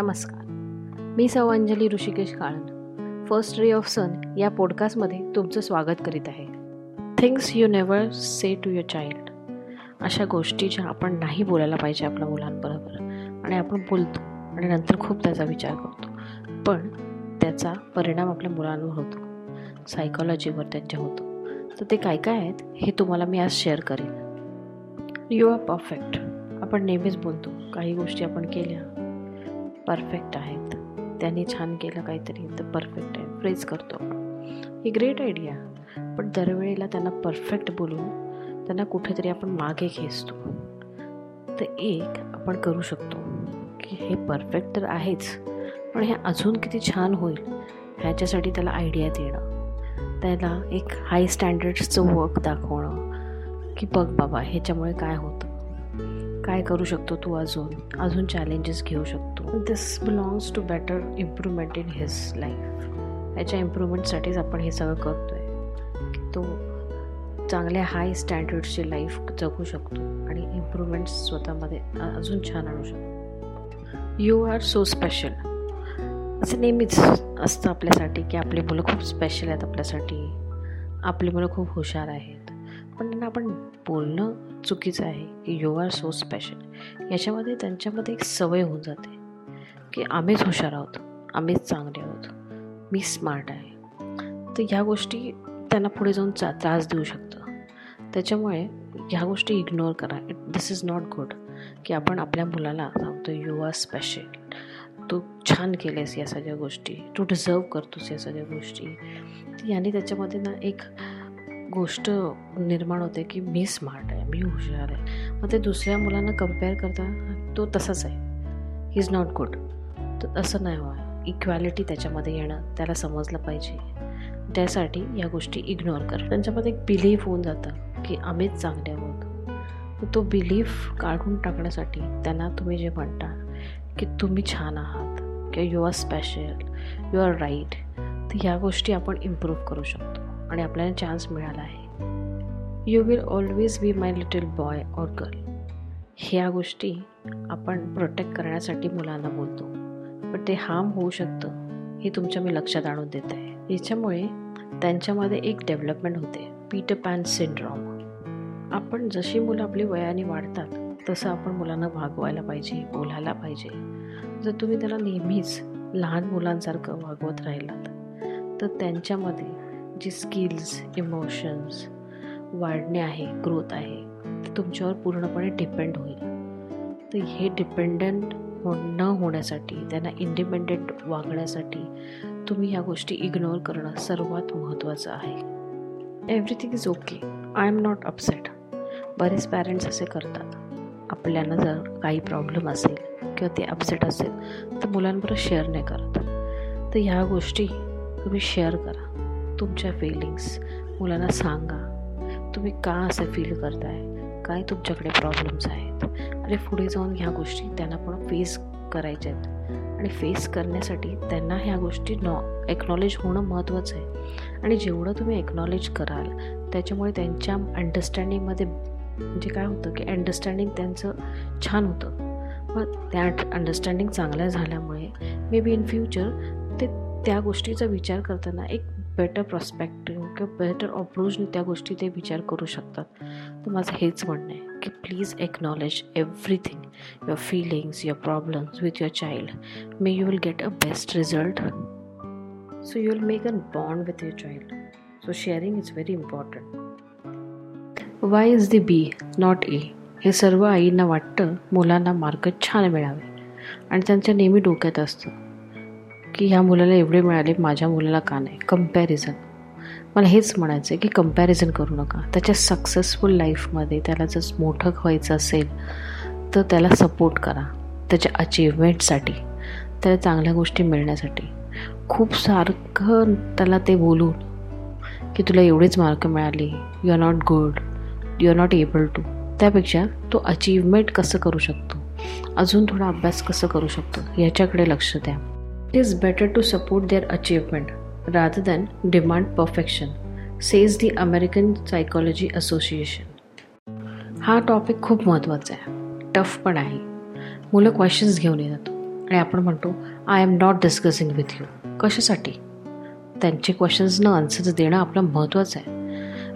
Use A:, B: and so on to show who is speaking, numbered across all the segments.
A: नमस्कार. मी Sau Anjali Rishikesh Kalan first ray of sun या पॉडकास्टमध्ये तुमचं स्वागत करीत आहे. Things you never say to your child अशा गोष्टी ज्या आपण नाही बोलायला पाहिजे आपल्या मुलांबरोबर. आणि आपण बोलतो आणि नंतर खूप त्याचा विचार करतो. पण त्याचा परिणाम आपल्या मुलांवर होतो. सायकॉलॉजीवर त्यांच्या होतो. तर ते काय काय आहेत हे तुम्हाला मी आज शेअर करेन. यू आर परफेक्ट आपण नेहमीच बोलतो. काही गोष्टी आपण केल्या परफेक्ट आहेत. त्यांनी छान केलं काहीतरी. तर परफेक्ट आहे. फ्रेज करतो आपण. ही ग्रेट आयडिया पण दरवेळेला त्यांना परफेक्ट बोलून त्यांना कुठेतरी आपण मागे खेचतो. तर एक आपण करू शकतो की हे परफेक्ट तर आहेच पण हे अजून किती छान होईल ह्याच्यासाठी त्याला आयडिया देणं. त्याला एक हाय स्टँडर्ड्सचं वर्क दाखवणं. की बघ बाबा ह्याच्यामुळे काय होतं? काय करू शकतो तू अजून? अजून चॅलेंजेस घेऊ शकतो. This belongs to better improvement in his life याच्या इम्प्रूव्हमेंटसाठीच आपण हे सगळं करतो आहे की तो चांगल्या हाय स्टँडर्डची लाईफ जगू शकतो आणि इम्प्रूव्हमेंट्स स्वतःमध्ये अजून छान आणू शकतो. यू आर सो स्पेशल असं नेहमीच असतं आपल्यासाठी की आपली मुलं खूप स्पेशल आहेत आपल्यासाठी. आपली मुलं खूप हुशार आहेत. पण त्यांना आपण बोलणं चुकीचं आहे. की यू आर सो स्पेशल याच्यामध्ये त्यांच्यामध्ये एक सवय होऊन जाते की आम्हीच हुशार आहोत. आम्हीच चांगले आहोत. मी स्मार्ट आहे. तर ह्या गोष्टी त्यांना पुढे जाऊन चा त्रास देऊ शकतं. त्याच्यामुळे ह्या गोष्टी इग्नोर करा. It this is not good की आपण आपल्या मुलाला सांगतो यू आर स्पेशल तू छान केलेस या सगळ्या गोष्टी. तू डिझर्व करतोस या सगळ्या गोष्टी. याने त्याच्यामध्ये ना एक गोष्ट निर्माण होते की मी स्मार्ट आहे मी हुशार आहे. मग ते दुसऱ्या मुलांना कंपेअर करता तो तसाच आहे. ही इज नॉट गुड तर असं नाही व्हा इक्वॅलिटी त्याच्यामध्ये येणं त्याला समजलं पाहिजे. त्यासाठी या गोष्टी इग्नोर कर त्यांच्यामध्ये एक बिलीफ होऊन जातं की आम्हीच चांगले आहोत. तो बिलीफ काढून टाकण्यासाठी त्यांना तुम्ही जे म्हणता की तुम्ही छान आहात किंवा you are special you are right तर ह्या गोष्टी आपण इम्प्रूव्ह करू शकतो. आणि आपल्याला चान्स मिळाला आहे. You will always be my little boy or girl ह्या गोष्टी आपण प्रोटेक्ट करण्यासाठी मुलांना बोलतो. पण ते हार्म होऊ शकतं हे तुमच्या मी लक्षात आणून देत. आहे याच्यामुळे त्यांच्यामध्ये एक डेव्हलपमेंट होते. पीटर पॅन सिंड्रॉम आपण जशी मुलं आपली वयाने वाढतात तसं आपण मुलांना वागवायला पाहिजे बोलायला पाहिजे. जर तुम्ही त्याला नेहमीच लहान मुलांसारखं वागवत राहिलात तर त्यांच्यामध्ये जी स्किल्स इमोशन्स वाढणे आहे ग्रोथ आहे ते तुमच्यावर पूर्णपणे डिपेंड होईल. तर हे डिपेंडंट हो न होण्यासाठी त्यांना इंडिपेंडेंट वागण्यासाठी तुम्ही ह्या गोष्टी इग्नोर करणं सर्वात महत्त्वाचं आहे. Everything is okay I am not upset बरेच पॅरेंट्स असे करतात. आपल्याला जर काही प्रॉब्लेम असेल किंवा ते अपसेट असेल तर मुलांबरोबर शेअर नाही करत. तर ह्या गोष्टी तुम्ही शेअर करा. तुमच्या फिलिंग्स मुलांना सांगा. तुम्ही का असं फील करताय? काय तुमच्याकडे प्रॉब्लेम्स आहेत? आणि पुढे जाऊन ह्या गोष्टी त्यांना पण फेस करायच्या आहेत. आणि फेस करण्यासाठी त्यांना ह्या गोष्टी नॉ एक्नॉलेज होणं महत्त्वाचं आहे. आणि जेवढं तुम्ही एक्नॉलेज कराल त्याच्यामुळे त्यांच्या अंडरस्टँडिंगमध्ये म्हणजे काय होतं की अंडरस्टँडिंग त्यांचं छान होतं. मग त्या अंडरस्टँडिंग चांगल्या झाल्यामुळे मे बी इन फ्युचर ते त्या गोष्टीचा विचार करताना एक बेटर प्रॉस्पेक्टिव्ह किंवा बेटर अप्रोचने त्या गोष्टी ते विचार करू शकतात. तर माझं हेच म्हणणं आहे की please acknowledge everything your feelings your problems with your child may you will get a best result so you will make a bond with your child so sharing is very important why is the be not a हे सर्व आईंना वाटतं मुलांना mark छान मिळावे. आणि त्यांच्या नेहमी डोक्यात असतं. की ह्या मुलाला एवढे मिळाले माझ्या मुलाला का नाही? कंपॅरिझन मला हेच म्हणायचं आहे की कंपॅरिझन करू नका. त्याच्या सक्सेसफुल लाईफमध्ये त्याला जर मोठं व्हायचं असेल तर त्याला सपोर्ट करा. त्याच्या अचीवमेंटसाठी त्याला चांगल्या गोष्टी मिळण्यासाठी. खूप सारखं त्याला ते बोलून की तुला एवढेच मार्क मिळाले you are not good you are not able to त्यापेक्षा तो अचीवमेंट कसं करू शकतो? अजून थोडा अभ्यास कसं करू शकतो? याच्याकडे लक्ष द्या. It is better to support their achievement rather than demand perfection, says the American Psychology Association. हा टॉपिक खूप महत्त्वाचा आहे. टफ पण आहे. मुलं क्वेश्चन्स घेऊन येतात. आणि आपण म्हणतो I am not discussing with you कशासाठी? त्यांचे क्वेश्चन्सनं आन्सर्स देणं आपलं महत्त्वाचं आहे.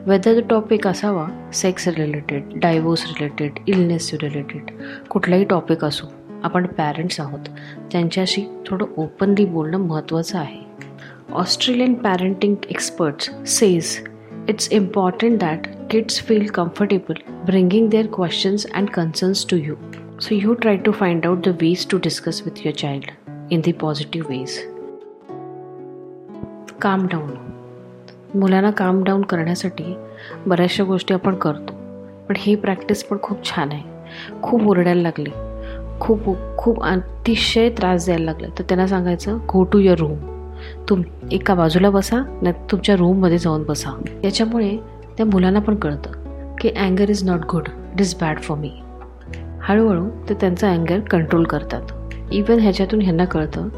A: वेदर टॉपिक असावा sex related divorce related illness related कुठलाही टॉपिक असो आपण पॅरेंट्स आहोत. त्यांच्याशी थोडं ओपनली बोलणं महत्त्वाचं आहे. Australian parenting experts says it's important that kids feel comfortable bringing their questions and concerns to you so you try to find out the ways to discuss with your child in the positive ways calm down मुलांना calm down करण्यासाठी बऱ्याचशा गोष्टी आपण करतो. पण ही practice पण खूप छान आहे. खूप ओरडायला लागली. खूप खूप अतिशय त्रास द्यायला लागला. तर त्यांना सांगायचं गो टू युअर रूम तुम एका बाजूला बसा नाही तुमच्या रूममध्ये जाऊन बसा. याच्यामुळे त्या मुलांना पण कळतं की अँगर is not good it is bad for me हळूहळू ते त्यांचा अँगर कंट्रोल करतात. इवन ह्याच्यातून ह्यांना कळतं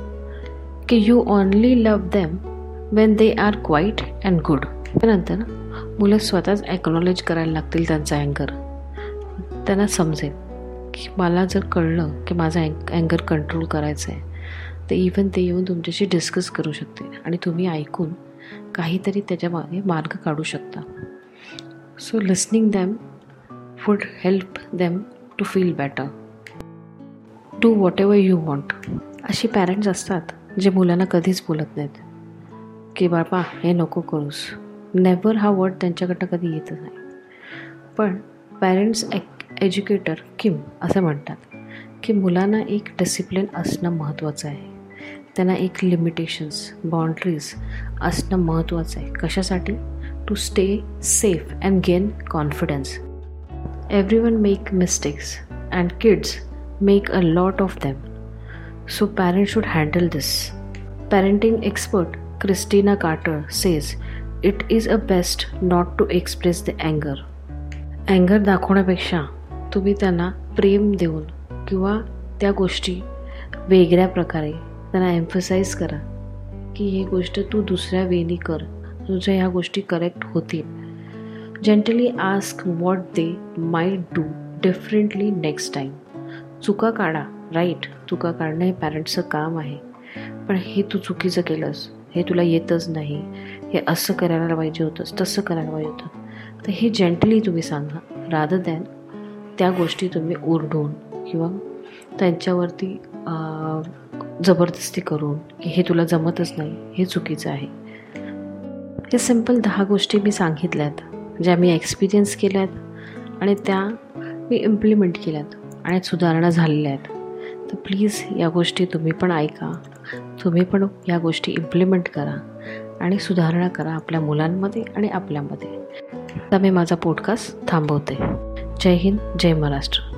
A: की you only love them when they are quiet and good त्यानंतर मुलं स्वतःच ॲक्नॉलेज करायला लागतील त्यांचा अँगर त्यांना समजेल. की मला जर कळलं की माझा अँग अँगर कंट्रोल करायचं आहे तर इवन ते येऊन तुमच्याशी डिस्कस करू शकते आणि तुम्ही ऐकून काहीतरी त्याच्यामागे मार्ग काढू शकता. So listening them would help them to feel better to whatever you want अशी पॅरेंट्स असतात जे मुलांना कधीच बोलत नाहीत. की बाबा हे नको करूस. नेवर हा वर्ड त्यांच्याकडनं कधी येतच नाही. पण पॅरेंट्स ॲक एज्युकेटर किम असं म्हणतात की मुलांना एक डिसिप्लिन असणं महत्त्वाचं आहे. त्यांना एक लिमिटेशन्स बाउंड्रीज असणं महत्त्वाचं आहे. कशासाठी? To stay safe and gain confidence every one make mistakes and kids make a lot of them so parents should handle this parenting expert Christina quarter says it is a best not to express the अँगर अँगर दाखवण्यापेक्षा तुम्ही त्यांना प्रेम देऊन किंवा त्या गोष्टी वेगळ्या प्रकारे त्यांना एम्फसाईज करा की ही गोष्ट तू दुसऱ्या वेनी कर. तुझ्या ह्या गोष्टी करेक्ट होतील. Gently ask what they might do differently next time चुका काढा राईट चुका काढणं हे पॅरेंट्सचं काम आहे. पण हे तू चुकीचं केलंस. हे तुला येतच नाही. हे असं करायला पाहिजे होतंस तसं करायला पाहिजे होतं. तर हे जेंटली तुम्ही सांगा रादर दॅन त्या गोष्टी तुम्ही ओरडून किंवा त्यांच्यावरती जबरदस्ती करून की हे तुला जमतच नाही हे चुकीचं आहे. हे सिंपल दहा गोष्टी मी सांगितल्यात ज्या मी एक्सपिरियन्स केल्यात आणि त्या मी इम्प्लिमेंट केल्यात आणि सुधारणा झालेल्या आहेत. तर प्लीज या गोष्टी तुम्ही पण ऐका तुम्ही पण या गोष्टी इम्प्लिमेंट करा आणि सुधारणा करा आपल्या मुलांमध्ये आणि आपल्यामध्ये. आता मी माझा पॉडकास्ट थांबवते. जय हिंद जय महाराष्ट्र.